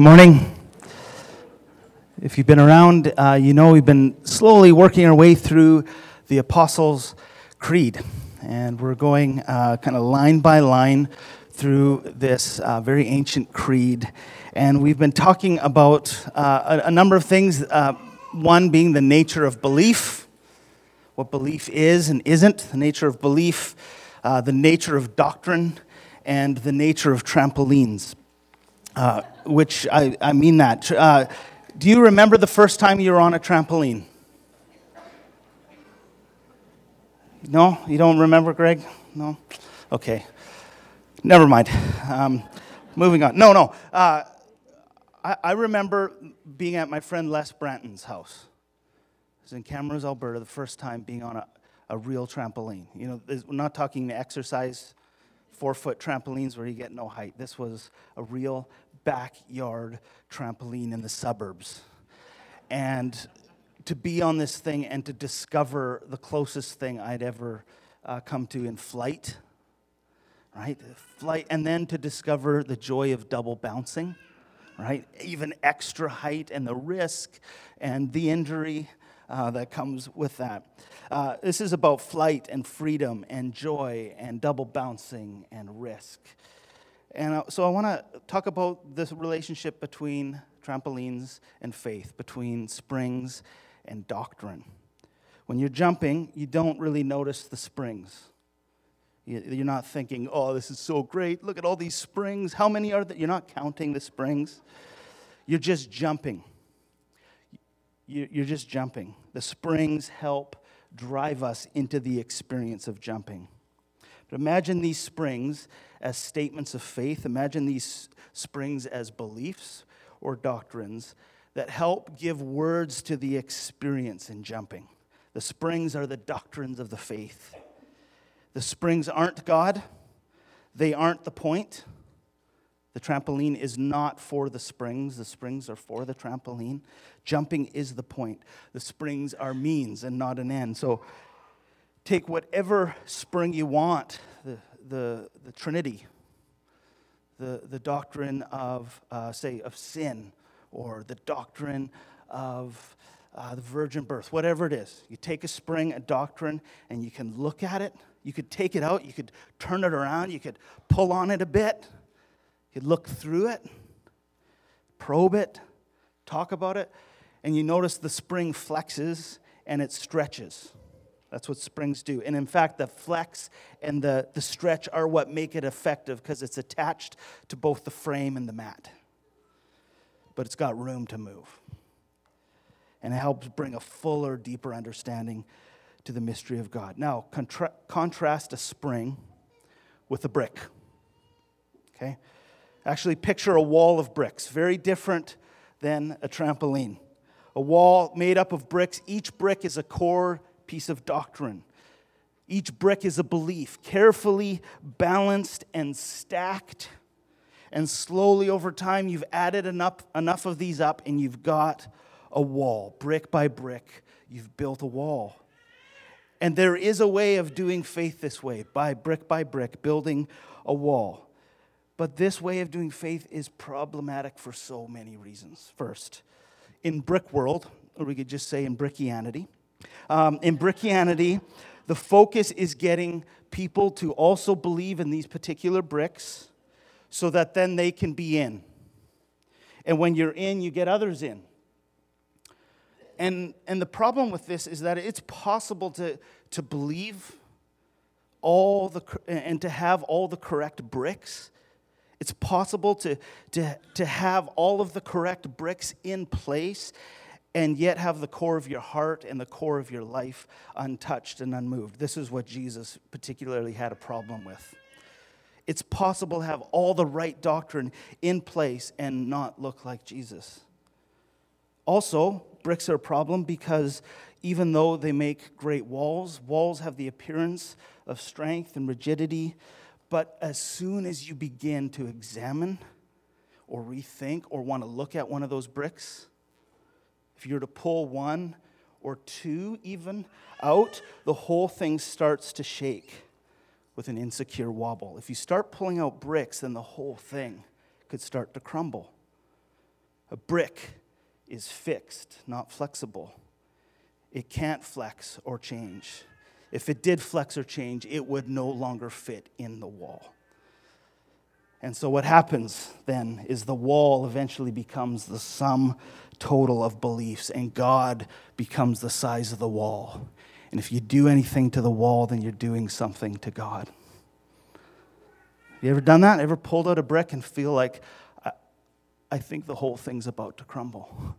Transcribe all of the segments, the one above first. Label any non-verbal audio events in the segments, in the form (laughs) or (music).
morning. If you've been around, uh, you know we've been slowly working our way through the Apostles' Creed. And we're going uh, kind of line by line through this uh, very ancient creed. And we've been talking about uh, a, a, number of things. Uh, one being the nature of belief, what belief is and isn't, the nature of belief, uh, the nature of doctrine, and the nature of trampolines. Uh, which I, I mean that. Uh, do you remember the first time you were on a trampoline? No? You don't remember, Greg? No? Okay. Never mind. Um, moving on. No, no. Uh, I, I, remember being at my friend Les Branton's house. I was in Camrose, Alberta, the first time being on a, a real trampoline. You know, we're not talking the exercise four foot trampolines where you get no height. This was a real backyard trampoline in the suburbs. And to be on this thing and to discover the closest thing I'd ever uh, come to in flight, right? Flight, and then to discover the joy of double bouncing, right? Even extra height and the risk and the injury uh, that comes with that. Uh, this is about flight and freedom and joy and double bouncing and risk. And uh, so I want to talk about this relationship between trampolines and faith, between springs and doctrine. When you're jumping, you don't really notice the springs. You're not thinking, oh, this is so great. Look at all these springs. How many are there? You're not counting the springs. You're just jumping. You're just jumping. The springs help drive us into the experience of jumping. But imagine these springs as statements of faith. Imagine these springs as beliefs or doctrines that help give words to the experience in jumping. The springs are the doctrines of the faith. The springs aren't God, they aren't the point. The trampoline is not for the springs, the springs are for the trampoline. Jumping is the point. The springs are means and not an end. So take whatever spring you want the, the, the Trinity, the, the doctrine of, uh, say, of sin, or the doctrine of uh, the virgin birth, whatever it is. You take a spring, a doctrine, and you can look at it. You could take it out, you could turn it around, you could pull on it a bit, you look through it, probe it, talk about it, and you notice the spring flexes and it stretches. That's what springs do. And in fact, the flex and the, the stretch are what make it effective because it's attached to both the frame and the mat. But it's got room to move. And it helps bring a fuller, deeper understanding to the mystery of God. Now, contra- contrast a spring with a brick. Okay? Actually, picture a wall of bricks, very different than a trampoline. A wall made up of bricks, each brick is a core piece of doctrine. Each brick is a belief, carefully balanced and stacked. And slowly over time, you've added enough, enough of these up, and you've got a wall. Brick by brick, you've built a wall. And there is a way of doing faith this way, by brick by brick, building a wall. But this way of doing faith is problematic for so many reasons. First, in brick world, or we could just say in brickianity, um, in brickianity, the focus is getting people to also believe in these particular bricks so that then they can be in. And when you're in, you get others in. And, and the problem with this is that it's possible to, to believe all the, and to have all the correct bricks. It's possible to, to, to have all of the correct bricks in place and yet have the core of your heart and the core of your life untouched and unmoved. This is what Jesus particularly had a problem with. It's possible to have all the right doctrine in place and not look like Jesus. Also, bricks are a problem because even though they make great walls, walls have the appearance of strength and rigidity. But as soon as you begin to examine or rethink or want to look at one of those bricks, if you're to pull one or two even out, the whole thing starts to shake with an insecure wobble. If you start pulling out bricks, then the whole thing could start to crumble. A brick is fixed, not flexible. It can't flex or change. If it did flex or change, it would no longer fit in the wall. And so, what happens then is the wall eventually becomes the sum total of beliefs, and God becomes the size of the wall. And if you do anything to the wall, then you're doing something to God. You ever done that? Ever pulled out a brick and feel like, I, I think the whole thing's about to crumble?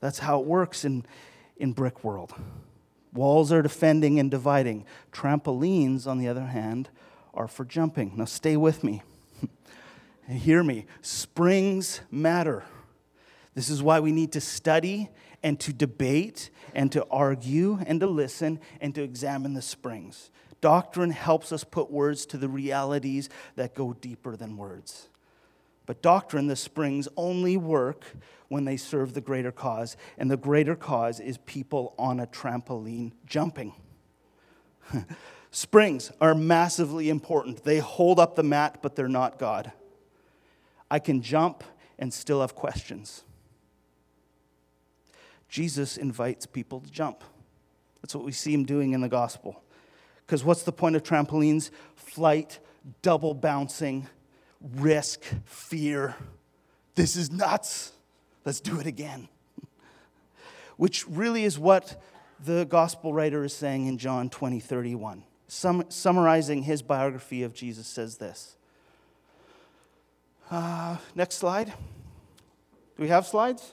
That's how it works in, in brick world. Walls are defending and dividing. Trampolines, on the other hand, are for jumping. Now, stay with me. (laughs) Hear me. Springs matter. This is why we need to study and to debate and to argue and to listen and to examine the springs. Doctrine helps us put words to the realities that go deeper than words. But doctrine, the springs, only work when they serve the greater cause. And the greater cause is people on a trampoline jumping. (laughs) springs are massively important. They hold up the mat, but they're not God. I can jump and still have questions. Jesus invites people to jump. That's what we see him doing in the gospel. Because what's the point of trampolines? Flight, double bouncing, risk, fear. This is nuts. Let's do it again. (laughs) Which really is what the gospel writer is saying in John 20, 31. Sum, summarizing his biography of Jesus says this. Uh, next slide. Do we have slides?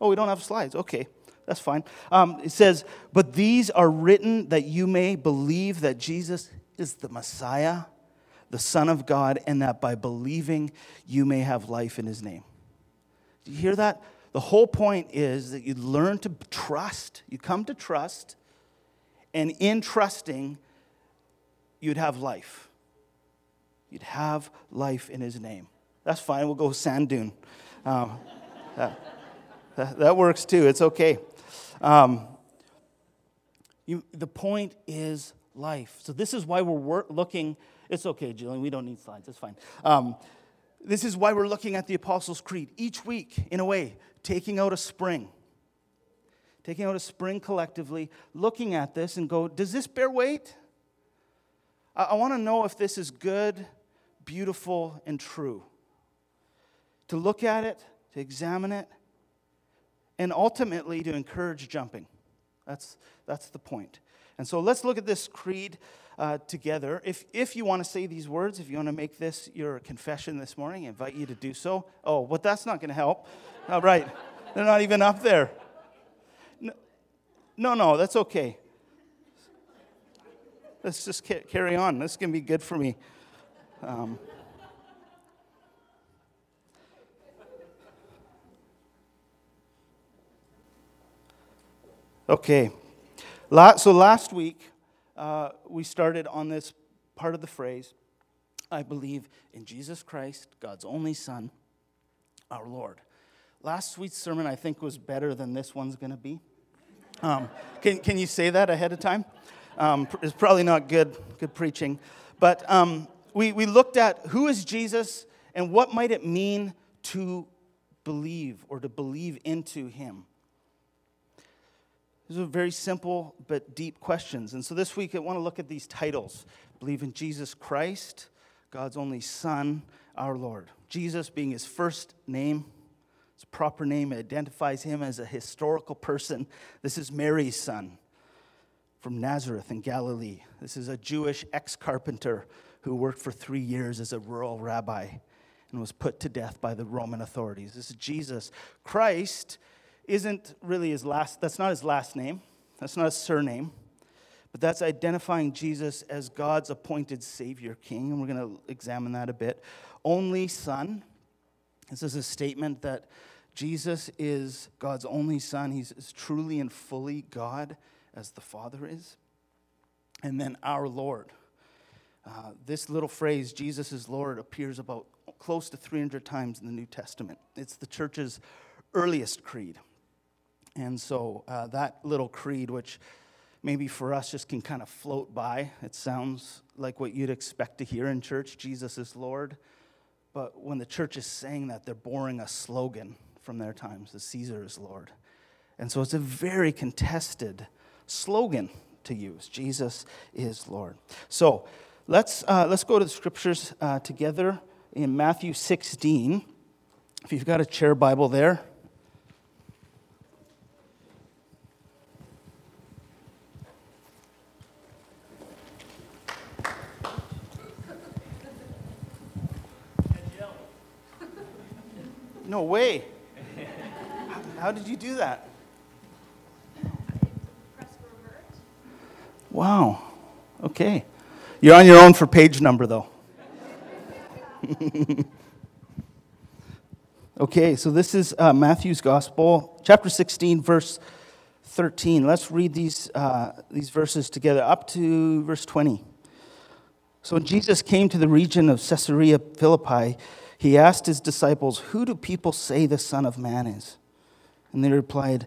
Oh, we don't have slides. Okay, that's fine. Um, it says, But these are written that you may believe that Jesus is the Messiah the Son of God, and that by believing you may have life in his name. Do you hear that? The whole point is that you learn to trust, you come to trust, and in trusting, you'd have life. You'd have life in his name. That's fine, we'll go sand dune. Um, that, that, works too, it's okay. Um, you, the point is life. So, this is why we're looking it's okay, Jillian. We don't need slides. It's fine. Um, this is why we're looking at the Apostles' Creed each week, in a way, taking out a spring. Taking out a spring collectively, looking at this and go, does this bear weight? I, I want to know if this is good, beautiful, and true. To look at it, to examine it, and ultimately to encourage jumping. That's, that's the point. And so let's look at this creed uh, together. If, if you want to say these words, if you want to make this your confession this morning, I invite you to do so. Oh, but that's not going to help. All right, (laughs) they're not even up there. No, no, that's okay. Let's just carry on. This can be good for me. Um, okay. So last week, uh, we started on this part of the phrase I believe in Jesus Christ, God's only Son, our Lord. Last week's sermon, I think, was better than this one's going to be. Um, can, can you say that ahead of time? Um, it's probably not good, good preaching. But um, we, we looked at who is Jesus and what might it mean to believe or to believe into him. These are very simple but deep questions. And so this week I want to look at these titles Believe in Jesus Christ, God's only Son, our Lord. Jesus being his first name, his proper name identifies him as a historical person. This is Mary's son from Nazareth in Galilee. This is a Jewish ex carpenter who worked for three years as a rural rabbi and was put to death by the Roman authorities. This is Jesus. Christ isn't really his last, that's not his last name, that's not his surname, but that's identifying Jesus as God's appointed Savior King, and we're going to examine that a bit. Only Son. This is a statement that Jesus is God's only Son. He's truly and fully God as the Father is. And then our Lord. Uh, this little phrase, Jesus is Lord, appears about close to 300 times in the New Testament. It's the church's earliest creed. And so uh, that little creed, which maybe for us just can kind of float by, it sounds like what you'd expect to hear in church Jesus is Lord. But when the church is saying that, they're boring a slogan from their times the Caesar is Lord. And so it's a very contested slogan to use Jesus is Lord. So let's, uh, let's go to the scriptures uh, together in Matthew 16. If you've got a chair Bible there. No way. How did you do that? Wow. Okay. You're on your own for page number, though. (laughs) okay, so this is uh, Matthew's Gospel, chapter 16, verse 13. Let's read these, uh, these verses together up to verse 20. So when Jesus came to the region of Caesarea Philippi, he asked his disciples, Who do people say the Son of Man is? And they replied,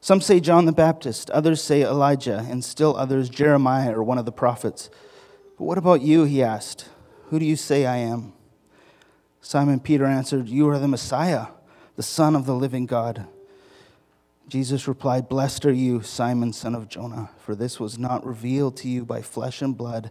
Some say John the Baptist, others say Elijah, and still others Jeremiah or one of the prophets. But what about you? He asked, Who do you say I am? Simon Peter answered, You are the Messiah, the Son of the living God. Jesus replied, Blessed are you, Simon, son of Jonah, for this was not revealed to you by flesh and blood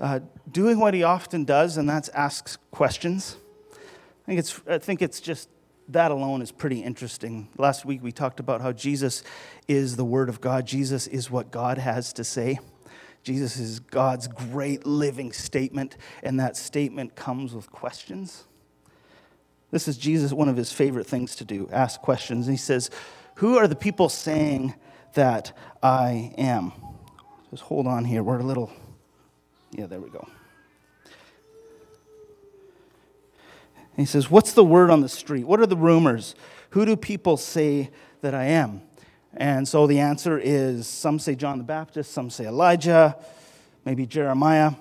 uh, doing what he often does, and that's asks questions. I think it's, I think it's just that alone is pretty interesting. Last week we talked about how Jesus is the Word of God, Jesus is what God has to say. Jesus is God's great living statement, and that statement comes with questions. This is Jesus, one of his favorite things to do ask questions. And he says, Who are the people saying that I am? Just hold on here. We're a little yeah, there we go. And he says, What's the word on the street? What are the rumors? Who do people say that I am? And so the answer is some say John the Baptist, some say Elijah, maybe Jeremiah.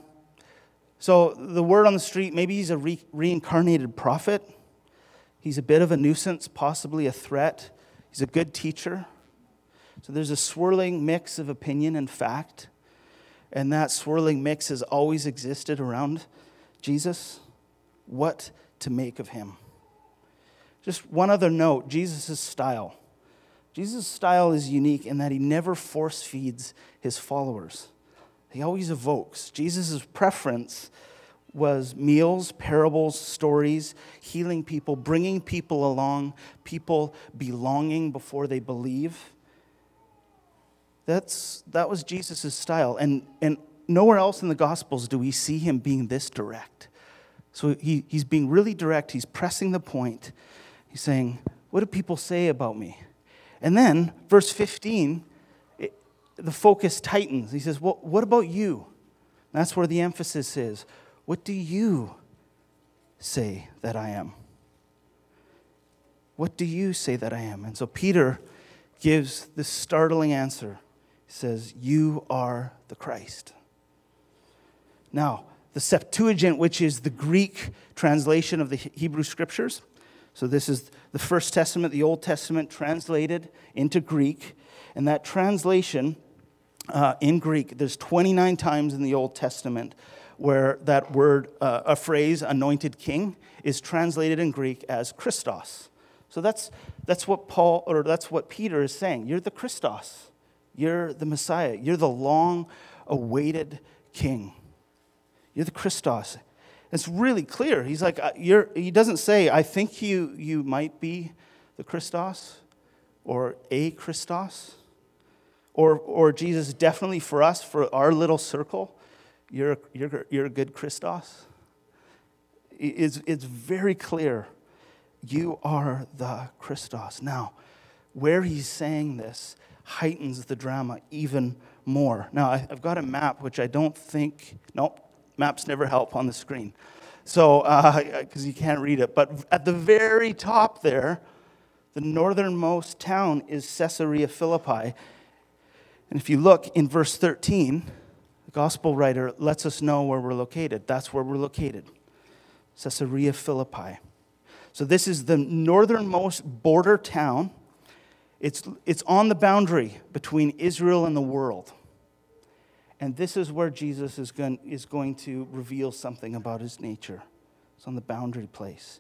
So the word on the street, maybe he's a re- reincarnated prophet. He's a bit of a nuisance, possibly a threat. He's a good teacher. So there's a swirling mix of opinion and fact and that swirling mix has always existed around Jesus, what to make of him. Just one other note Jesus' style. Jesus' style is unique in that he never force feeds his followers, he always evokes. Jesus' preference was meals, parables, stories, healing people, bringing people along, people belonging before they believe. That's, that was Jesus' style. And, and nowhere else in the Gospels do we see him being this direct. So he, he's being really direct. He's pressing the point. He's saying, What do people say about me? And then, verse 15, it, the focus tightens. He says, well, What about you? That's where the emphasis is. What do you say that I am? What do you say that I am? And so Peter gives this startling answer says, You are the Christ. Now, the Septuagint, which is the Greek translation of the Hebrew Scriptures, so this is the First Testament, the Old Testament translated into Greek, and that translation uh, in Greek, there's 29 times in the Old Testament where that word, uh, a phrase, anointed king, is translated in Greek as Christos. So that's, that's what Paul, or that's what Peter is saying. You're the Christos. You're the Messiah. You're the long awaited king. You're the Christos. It's really clear. He's like, uh, you're, he doesn't say, I think you, you might be the Christos or a Christos. Or, or Jesus, definitely for us, for our little circle, you're, you're, you're a good Christos. It's, it's very clear. You are the Christos. Now, where he's saying this heightens the drama even more. Now, I've got a map, which I don't think, nope, maps never help on the screen. So, because uh, (laughs) you can't read it. But at the very top there, The northernmost town is Caesarea Philippi. And if you look in verse 13, the gospel writer lets us know where we're located. That's where we're located Caesarea Philippi. So this is the northernmost border town. It's, it's on the boundary between Israel and the world. And this is where Jesus is going, is going to reveal something about his nature. It's on the boundary place.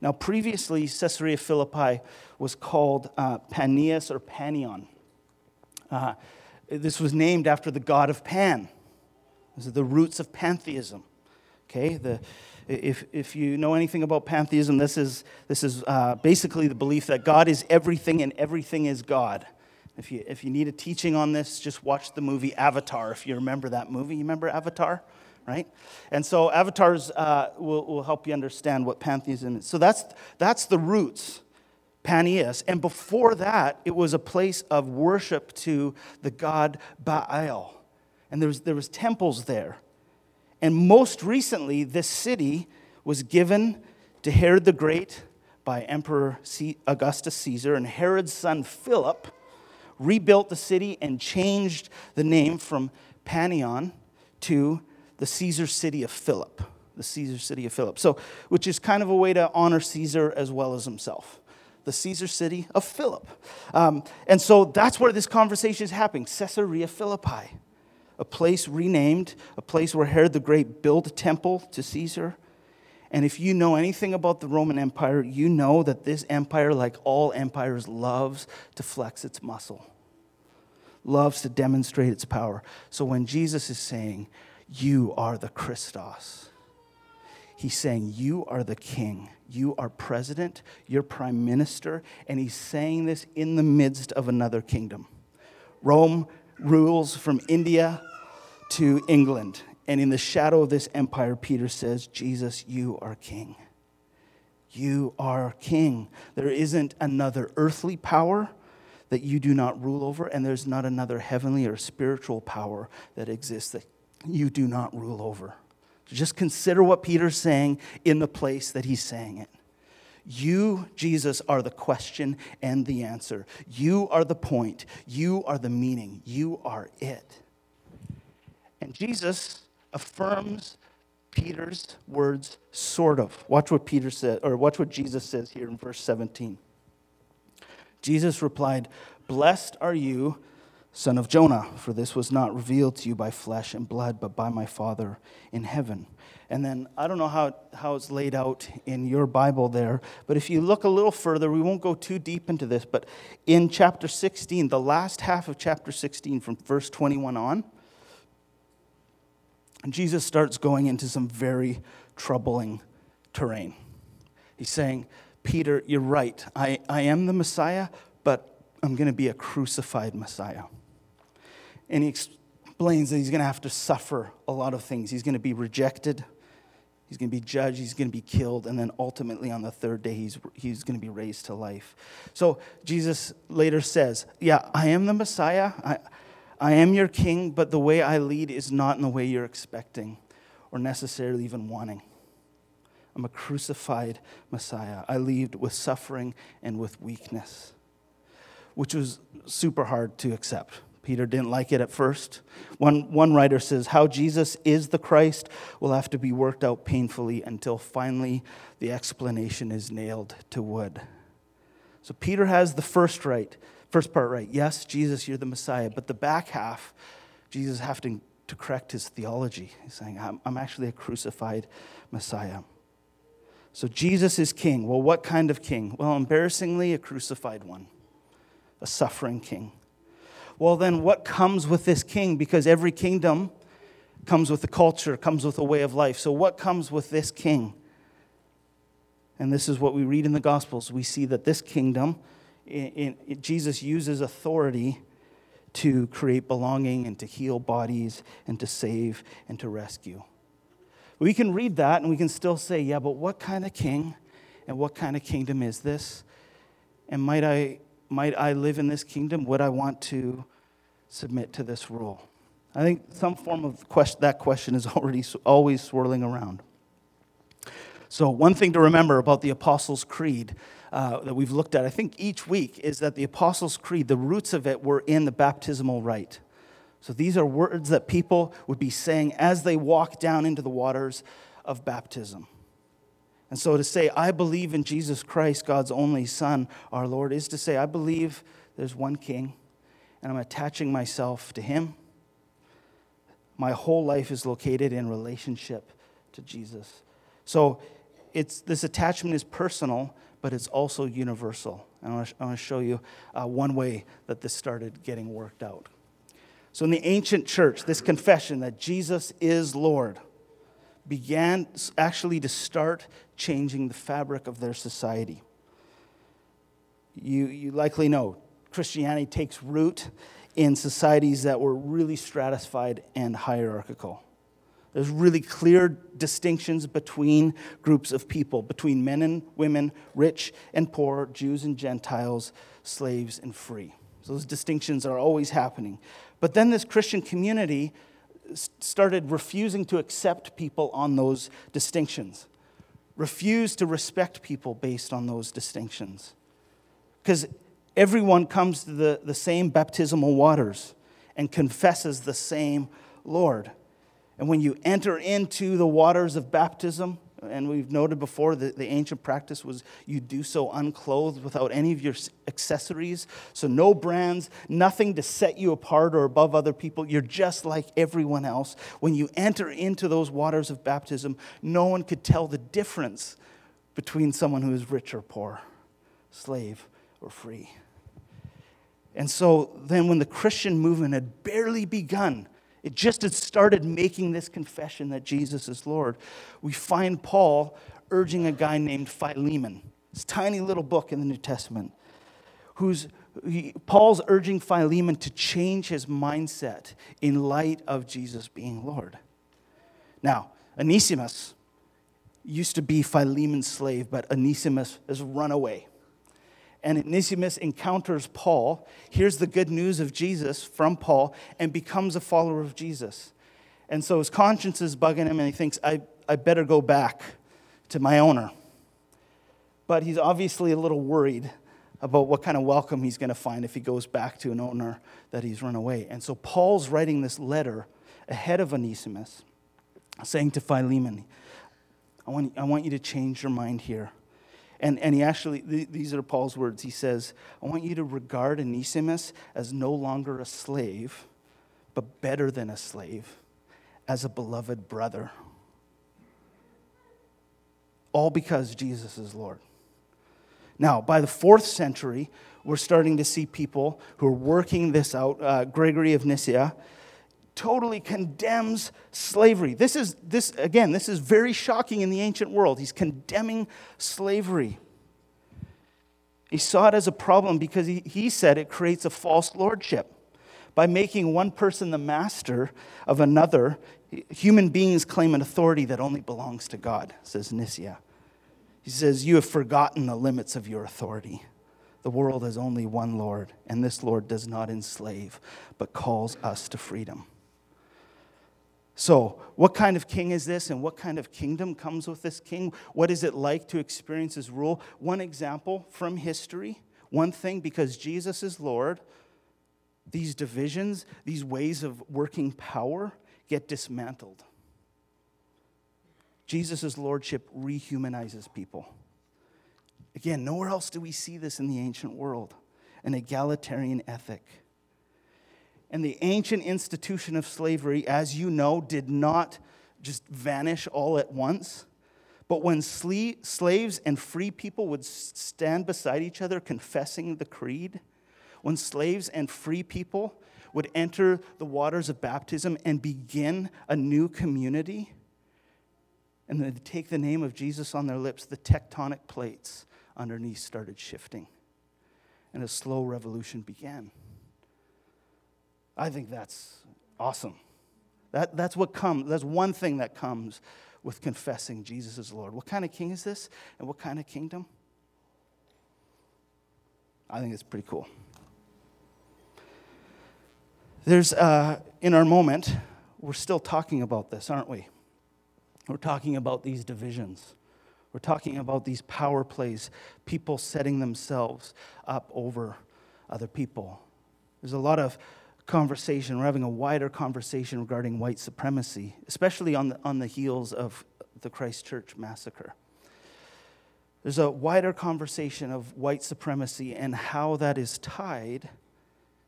Now, previously, Caesarea Philippi was called uh, Panias or Panion. Uh, this was named after the god of Pan. These are the roots of pantheism. Okay, the, if, if you know anything about pantheism, this is, this is uh, basically the belief that God is everything and everything is God. If you, if you need a teaching on this, just watch the movie Avatar, if you remember that movie. You remember Avatar? Right? And so avatars uh, will, will help you understand what pantheism is. So that's, that's the roots, Panias. And before that, it was a place of worship to the god Baal. And there was, there was temples there. And most recently, this city was given to Herod the Great by Emperor Augustus Caesar, and Herod's son Philip rebuilt the city and changed the name from Panion to the Caesar city of Philip. The Caesar city of Philip. So, which is kind of a way to honor Caesar as well as himself. The Caesar city of Philip. Um, and so that's where this conversation is happening Caesarea Philippi, a place renamed, a place where Herod the Great built a temple to Caesar. And if you know anything about the Roman Empire, you know that this empire, like all empires, loves to flex its muscle, loves to demonstrate its power. So when Jesus is saying, You are the Christos, he's saying, You are the king. You are president, you're prime minister, and he's saying this in the midst of another kingdom. Rome rules from India to England. And in the shadow of this empire, Peter says, Jesus, you are king. You are king. There isn't another earthly power that you do not rule over, and there's not another heavenly or spiritual power that exists that you do not rule over. Just consider what Peter's saying in the place that he's saying it. You, Jesus, are the question and the answer. You are the point. You are the meaning. You are it. And Jesus affirms Peter's words, sort of. Watch what Peter said, or watch what Jesus says here in verse 17. Jesus replied, Blessed are you, son of Jonah, for this was not revealed to you by flesh and blood, but by my Father in heaven. And then I don't know how, how it's laid out in your Bible there, but if you look a little further, we won't go too deep into this, but in chapter 16, the last half of chapter 16, from verse 21 on, Jesus starts going into some very troubling terrain. He's saying, Peter, you're right. I, I am the Messiah, but I'm going to be a crucified Messiah. And he explains that he's going to have to suffer a lot of things. He's going to be rejected, he's going to be judged, he's going to be killed, and then ultimately on the third day, he's, he's going to be raised to life. So Jesus later says, Yeah, I am the Messiah. I, I am your king, but the way I lead is not in the way you're expecting or necessarily even wanting. I'm a crucified Messiah. I lead with suffering and with weakness, which was super hard to accept. Peter didn't like it at first. One, one writer says, How Jesus is the Christ will have to be worked out painfully until finally the explanation is nailed to wood. So Peter has the first right First part right. Yes, Jesus, you're the Messiah. But the back half, Jesus having to correct his theology. He's saying, I'm, I'm actually a crucified Messiah. So Jesus is king. Well, what kind of king? Well, embarrassingly, a crucified one, a suffering king. Well, then what comes with this king? Because every kingdom comes with a culture, comes with a way of life. So, what comes with this king? And this is what we read in the Gospels. We see that this kingdom in, in, Jesus uses authority to create belonging and to heal bodies and to save and to rescue. We can read that and we can still say, yeah, but what kind of king and what kind of kingdom is this? And might I, might I live in this kingdom? Would I want to submit to this rule? I think some form of question, that question is (laughs) already always swirling around. So, one thing to remember about the Apostles' Creed uh, that we've looked at, I think each week, is that the Apostles' Creed, the roots of it were in the baptismal rite. So, these are words that people would be saying as they walk down into the waters of baptism. And so, to say, I believe in Jesus Christ, God's only Son, our Lord, is to say, I believe there's one King, and I'm attaching myself to Him. My whole life is located in relationship to Jesus. So, it's, this attachment is personal, but it's also universal. And I want to show you uh, one way that this started getting worked out. So, in the ancient church, this confession that Jesus is Lord began actually to start changing the fabric of their society. You, you likely know Christianity takes root in societies that were really stratified and hierarchical. There's really clear distinctions between groups of people, between men and women, rich and poor, Jews and Gentiles, slaves and free. So those distinctions are always happening. But then this Christian community started refusing to accept people on those distinctions, refused to respect people based on those distinctions. Because everyone comes to the, the same baptismal waters and confesses the same Lord. And when you enter into the waters of baptism, and we've noted before that the ancient practice was you do so unclothed without any of your accessories. So, no brands, nothing to set you apart or above other people. You're just like everyone else. When you enter into those waters of baptism, no one could tell the difference between someone who is rich or poor, slave or free. And so, then when the Christian movement had barely begun, it just had started making this confession that Jesus is Lord. We find Paul urging a guy named Philemon, this tiny little book in the New Testament, who's he, Paul's urging Philemon to change his mindset in light of Jesus being Lord. Now, Onesimus used to be Philemon's slave, but Onesimus has run away and Onesimus encounters Paul, hears the good news of Jesus from Paul, and becomes a follower of Jesus. And so his conscience is bugging him, and he thinks, I, I better go back to my owner. But he's obviously a little worried about what kind of welcome he's going to find if he goes back to an owner that he's run away. And so Paul's writing this letter ahead of Onesimus, saying to Philemon, I want, I want you to change your mind here. And, and he actually, these are Paul's words. He says, I want you to regard Onesimus as no longer a slave, but better than a slave, as a beloved brother. All because Jesus is Lord. Now, by the fourth century, we're starting to see people who are working this out. Uh, Gregory of Nyssa totally condemns slavery. This is, this, again, this is very shocking in the ancient world. He's condemning slavery. He saw it as a problem because he, he said it creates a false lordship. By making one person the master of another, human beings claim an authority that only belongs to God, says Nyssa. He says, You have forgotten the limits of your authority. The world has only one Lord, and this Lord does not enslave, but calls us to freedom. So, what kind of king is this, and what kind of kingdom comes with this king? What is it like to experience his rule? One example from history, one thing, because Jesus is Lord, these divisions, these ways of working power get dismantled. Jesus' lordship rehumanizes people. Again, nowhere else do we see this in the ancient world an egalitarian ethic. And the ancient institution of slavery, as you know, did not just vanish all at once. But when slaves and free people would stand beside each other confessing the creed, when slaves and free people would enter the waters of baptism and begin a new community, and they'd take the name of Jesus on their lips, the tectonic plates underneath started shifting, and a slow revolution began. I think that's awesome. That, that's what comes, that's one thing that comes with confessing Jesus as Lord. What kind of king is this? And what kind of kingdom? I think it's pretty cool. There's, uh, in our moment, we're still talking about this, aren't we? We're talking about these divisions. We're talking about these power plays, people setting themselves up over other people. There's a lot of conversation. We're having a wider conversation regarding white supremacy, especially on the, on the heels of the Christchurch massacre. There's a wider conversation of white supremacy and how that is tied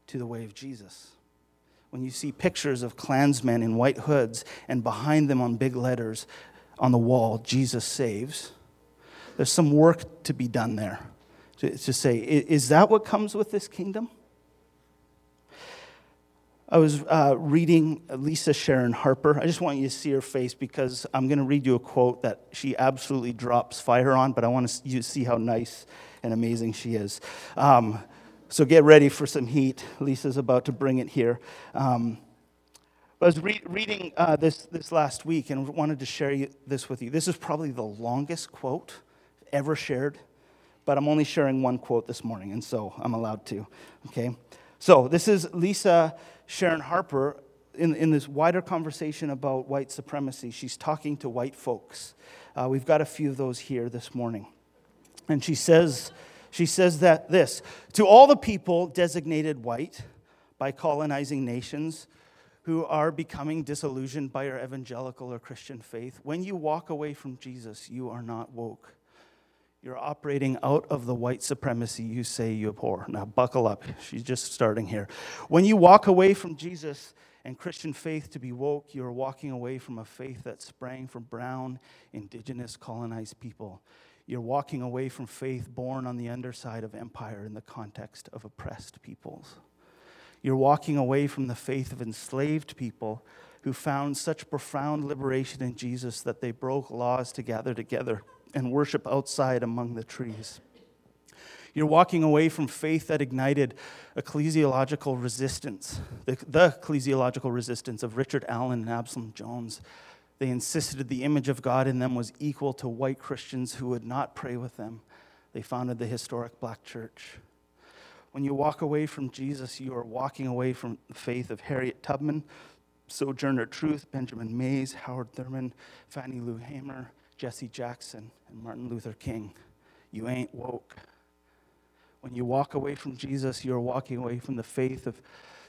to the way of Jesus. When you see pictures of Klansmen in white hoods and behind them on big letters on the wall, Jesus saves, there's some work to be done there to, to say, is that what comes with this kingdom? I was uh, reading Lisa Sharon Harper. I just want you to see her face because I'm going to read you a quote that she absolutely drops fire on, but I want you to see how nice and amazing she is. Um, so get ready for some heat. Lisa's about to bring it here. Um, I was re- reading uh, this, this last week and wanted to share this with you. This is probably the longest quote ever shared, but I'm only sharing one quote this morning, and so I'm allowed to. Okay? So this is Lisa Sharon Harper in, in this wider conversation about white supremacy. She's talking to white folks. Uh, we've got a few of those here this morning. And she says, she says that this to all the people designated white by colonizing nations who are becoming disillusioned by our evangelical or Christian faith, when you walk away from Jesus, you are not woke. You're operating out of the white supremacy you say you abhor. Now, buckle up. She's just starting here. When you walk away from Jesus and Christian faith to be woke, you're walking away from a faith that sprang from brown, indigenous, colonized people. You're walking away from faith born on the underside of empire in the context of oppressed peoples. You're walking away from the faith of enslaved people who found such profound liberation in Jesus that they broke laws to gather together and worship outside among the trees. You're walking away from faith that ignited ecclesiological resistance, the, the ecclesiological resistance of Richard Allen and Absalom Jones. They insisted the image of God in them was equal to white Christians who would not pray with them. They founded the historic black church. When you walk away from Jesus, you are walking away from the faith of Harriet Tubman, Sojourner Truth, Benjamin Mays, Howard Thurman, Fannie Lou Hamer, Jesse Jackson and Martin Luther King. You ain't woke. When you walk away from Jesus, you're walking away from the faith of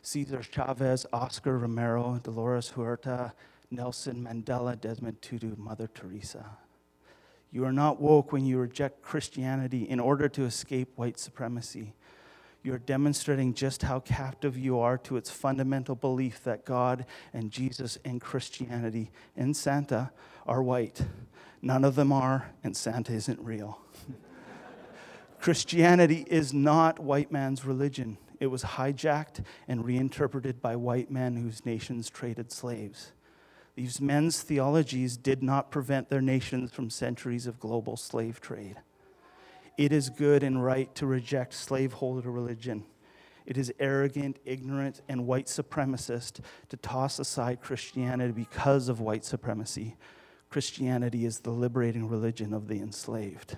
Cesar Chavez, Oscar Romero, Dolores Huerta, Nelson Mandela, Desmond Tutu, Mother Teresa. You are not woke when you reject Christianity in order to escape white supremacy. You're demonstrating just how captive you are to its fundamental belief that God and Jesus and Christianity and Santa are white. None of them are, and Santa isn't real. (laughs) Christianity is not white man's religion. It was hijacked and reinterpreted by white men whose nations traded slaves. These men's theologies did not prevent their nations from centuries of global slave trade. It is good and right to reject slaveholder religion. It is arrogant, ignorant, and white supremacist to toss aside Christianity because of white supremacy. Christianity is the liberating religion of the enslaved.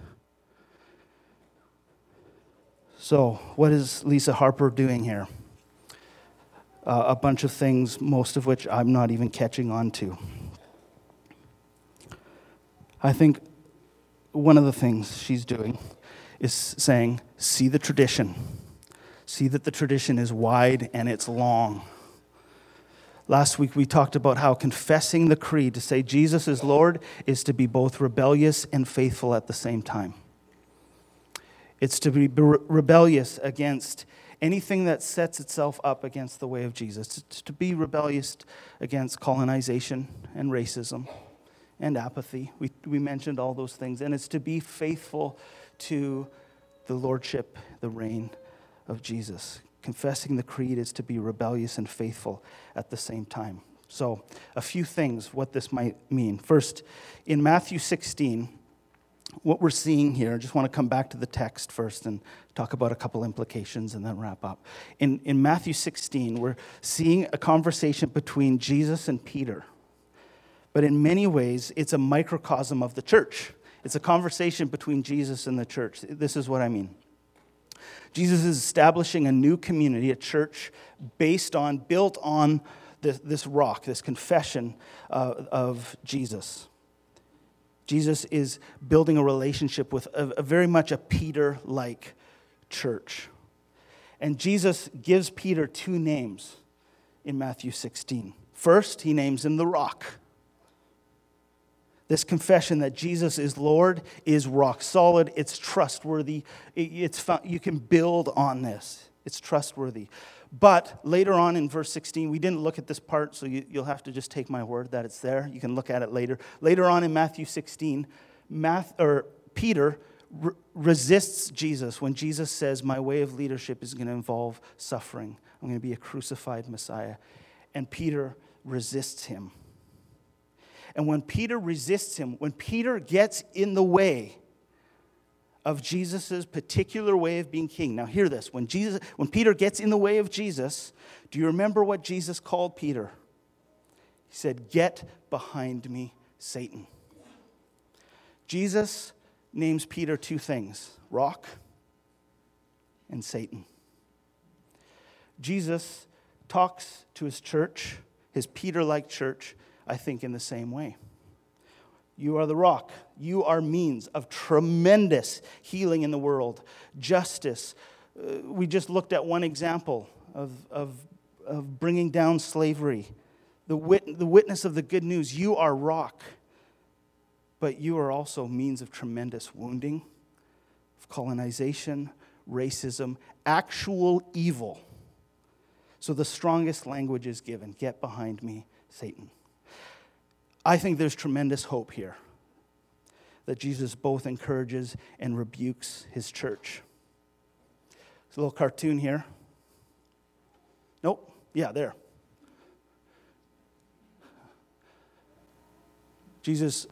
So, what is Lisa Harper doing here? Uh, a bunch of things, most of which I'm not even catching on to. I think one of the things she's doing is saying, see the tradition. See that the tradition is wide and it's long. Last week we talked about how confessing the creed to say Jesus is Lord is to be both rebellious and faithful at the same time. It's to be rebellious against anything that sets itself up against the way of Jesus, it's to be rebellious against colonization and racism and apathy. We, we mentioned all those things. And it's to be faithful to the lordship, the reign of Jesus. Confessing the creed is to be rebellious and faithful at the same time. So, a few things what this might mean. First, in Matthew 16, what we're seeing here, I just want to come back to the text first and talk about a couple implications and then wrap up. In, in Matthew 16, we're seeing a conversation between Jesus and Peter. But in many ways, it's a microcosm of the church. It's a conversation between Jesus and the church. This is what I mean. Jesus is establishing a new community, a church based on, built on this, this rock, this confession uh, of Jesus. Jesus is building a relationship with a, a very much a Peter like church. And Jesus gives Peter two names in Matthew 16. First, he names him the rock. This confession that Jesus is Lord is rock solid, it's trustworthy, it's, you can build on this. It's trustworthy. But later on in verse 16, we didn't look at this part, so you, will have to just take my word that it's there. You can look at it later. Later on in Matthew 16, Math, or Peter re- resists Jesus when Jesus says, My way of leadership is going to involve suffering. I'm going to be a crucified Messiah. And Peter resists him. And when Peter resists him, when Peter gets in the way, of Jesus' particular way of being king. Now hear this. When Jesus when Peter gets in the way of Jesus, do you remember what Jesus called Peter? He said, "Get behind me, Satan." Jesus names Peter two things: rock and Satan. Jesus talks to his church, his Peter-like church, I think in the same way. You are the rock. You are means of tremendous healing in the world, justice. Uh, we just looked at one example of, of, of bringing down slavery, the, wit, the witness of the good news. You are rock, but you are also means of tremendous wounding, of colonization, racism, actual evil. So the strongest language is given get behind me, Satan. I think there's tremendous hope here that Jesus both encourages and rebukes his church. There's a little cartoon here. Nope. Yeah, there. Jesus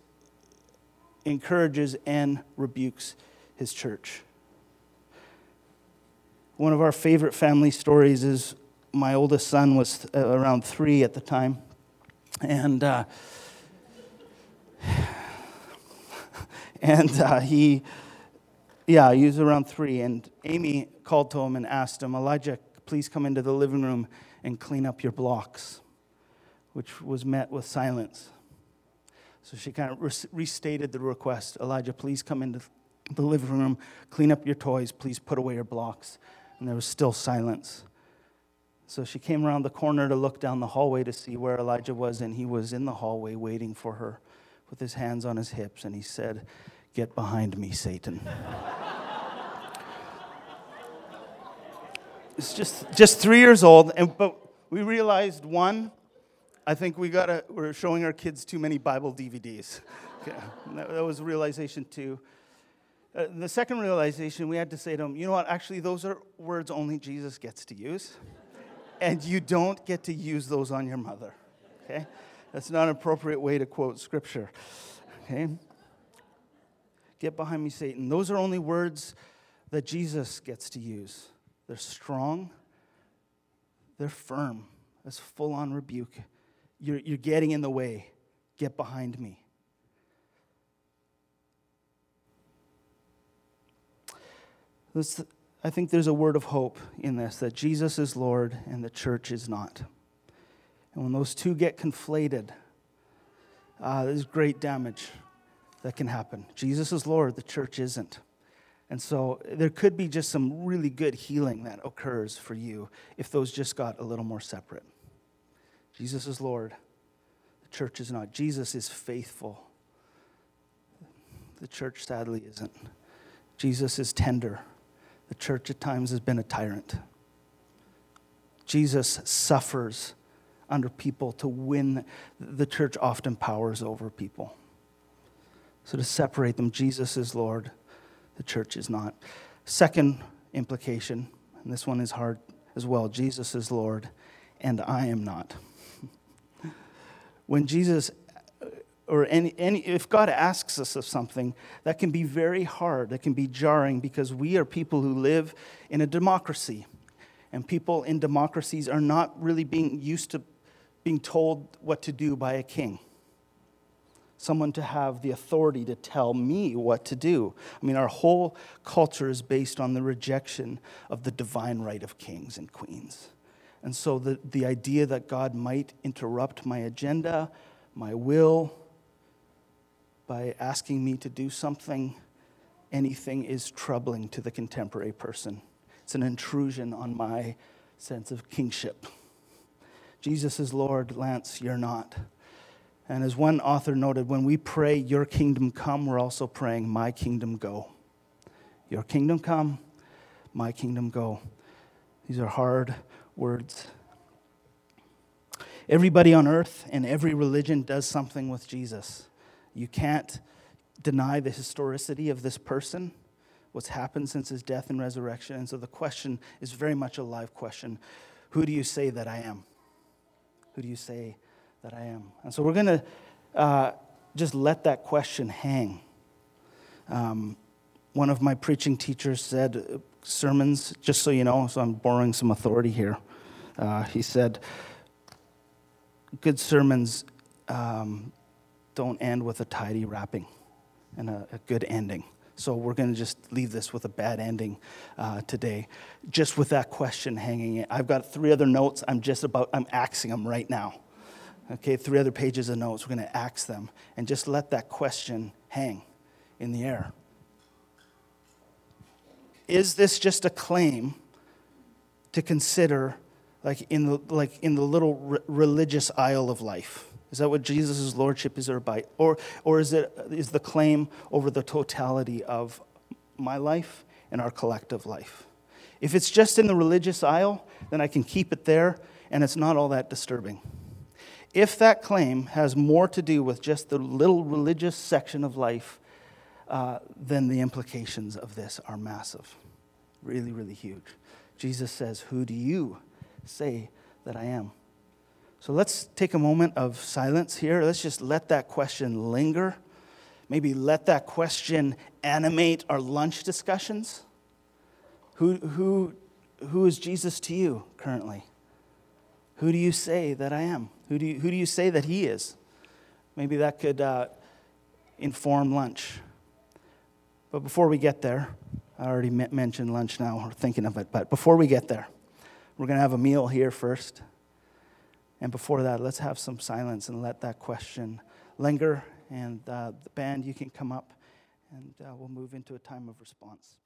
encourages and rebukes his church. One of our favorite family stories is my oldest son was uh, around three at the time. And uh, and uh, he, yeah, he was around three. And Amy called to him and asked him, Elijah, please come into the living room and clean up your blocks, which was met with silence. So she kind of restated the request Elijah, please come into the living room, clean up your toys, please put away your blocks. And there was still silence. So she came around the corner to look down the hallway to see where Elijah was, and he was in the hallway waiting for her with his hands on his hips, and he said, Get behind me, Satan. it's just, just three years old, and, but we realized one, I think we gotta, we're showing our kids too many Bible DVDs. Okay. (laughs) That, that, was realization two. Uh, the second realization, we had to say to him, you know what, actually, those are words only Jesus gets to use, and you don't get to use those on your mother. Okay? That's not an appropriate way to quote scripture. Okay? Get behind me, Satan. Those are only words that Jesus gets to use. They're strong, they're firm. That's full on rebuke. You're, you're getting in the way. Get behind me. I think there's a word of hope in this that Jesus is Lord and the church is not. And when those two get conflated, uh, there's great damage that can happen. Jesus is Lord, the church isn't. And so there could be just some really good healing that occurs for you if those just got a little more separate. Jesus is Lord, the church is not. Jesus is faithful, the church sadly isn't. Jesus is tender, the church at times has been a tyrant. Jesus suffers under people to win. The church often powers over people. So to separate them, Jesus is Lord, the church is not. Second implication, and this one is hard as well Jesus is Lord, and I am not. when Jesus or any, any, if God asks us of something, that can be very hard, that can be jarring because we are people who live in a democracy. And people in democracies are not really being used to being told what to do by a king. Someone to have the authority to tell me what to do. I mean, our whole culture is based on the rejection of the divine right of kings and queens. And so the, the idea that God might interrupt my agenda, my will, by asking me to do something, anything is troubling to the contemporary person. It's an intrusion on my sense of kingship. Jesus is Lord, Lance, you're not. And as one author noted, when we pray, Your kingdom come, we're also praying, My kingdom go. Your kingdom come, my kingdom go. These are hard words. Everybody on earth and every religion does something with Jesus. You can't deny the historicity of this person, what's happened since his death and resurrection. And so the question is very much a live question Who do you say that I am? Who do you say that I am? And so we're going to uh, just let that question hang. Um, one of my preaching teachers said, uh, sermons, just so you know, so I'm borrowing some authority here. Uh, he said, good sermons um, don't end with a tidy wrapping and a, a good ending. So we're going to just leave this with a bad ending uh, today, just with that question hanging. In. I've got three other notes. I'm just about, I'm axing them right now. Okay, three other pages of notes. We're going to axe them and just let that question hang in the air. Is this just a claim to consider like in the, like in the little re- religious aisle of life? Is that what Jesus' lordship is about? Or, or is, it, is the claim over the totality of my life and our collective life? If it's just in the religious aisle, then I can keep it there and it's not all that disturbing. If that claim has more to do with just the little religious section of life, uh, then the implications of this are massive. Really, really huge. Jesus says, Who do you say that I am? So let's take a moment of silence here. Let's just let that question linger. Maybe let that question animate our lunch discussions. Who, who, who is Jesus to you currently? Who do you say that I am? Who do you, who do you say that he is? Maybe that could uh, inform lunch. But before we get there, I already mentioned lunch now, or thinking of it, but before we get there, we're going to have a meal here first. And before that, let's have some silence and let that question linger. And uh, the band, you can come up, and uh, we'll move into a time of response.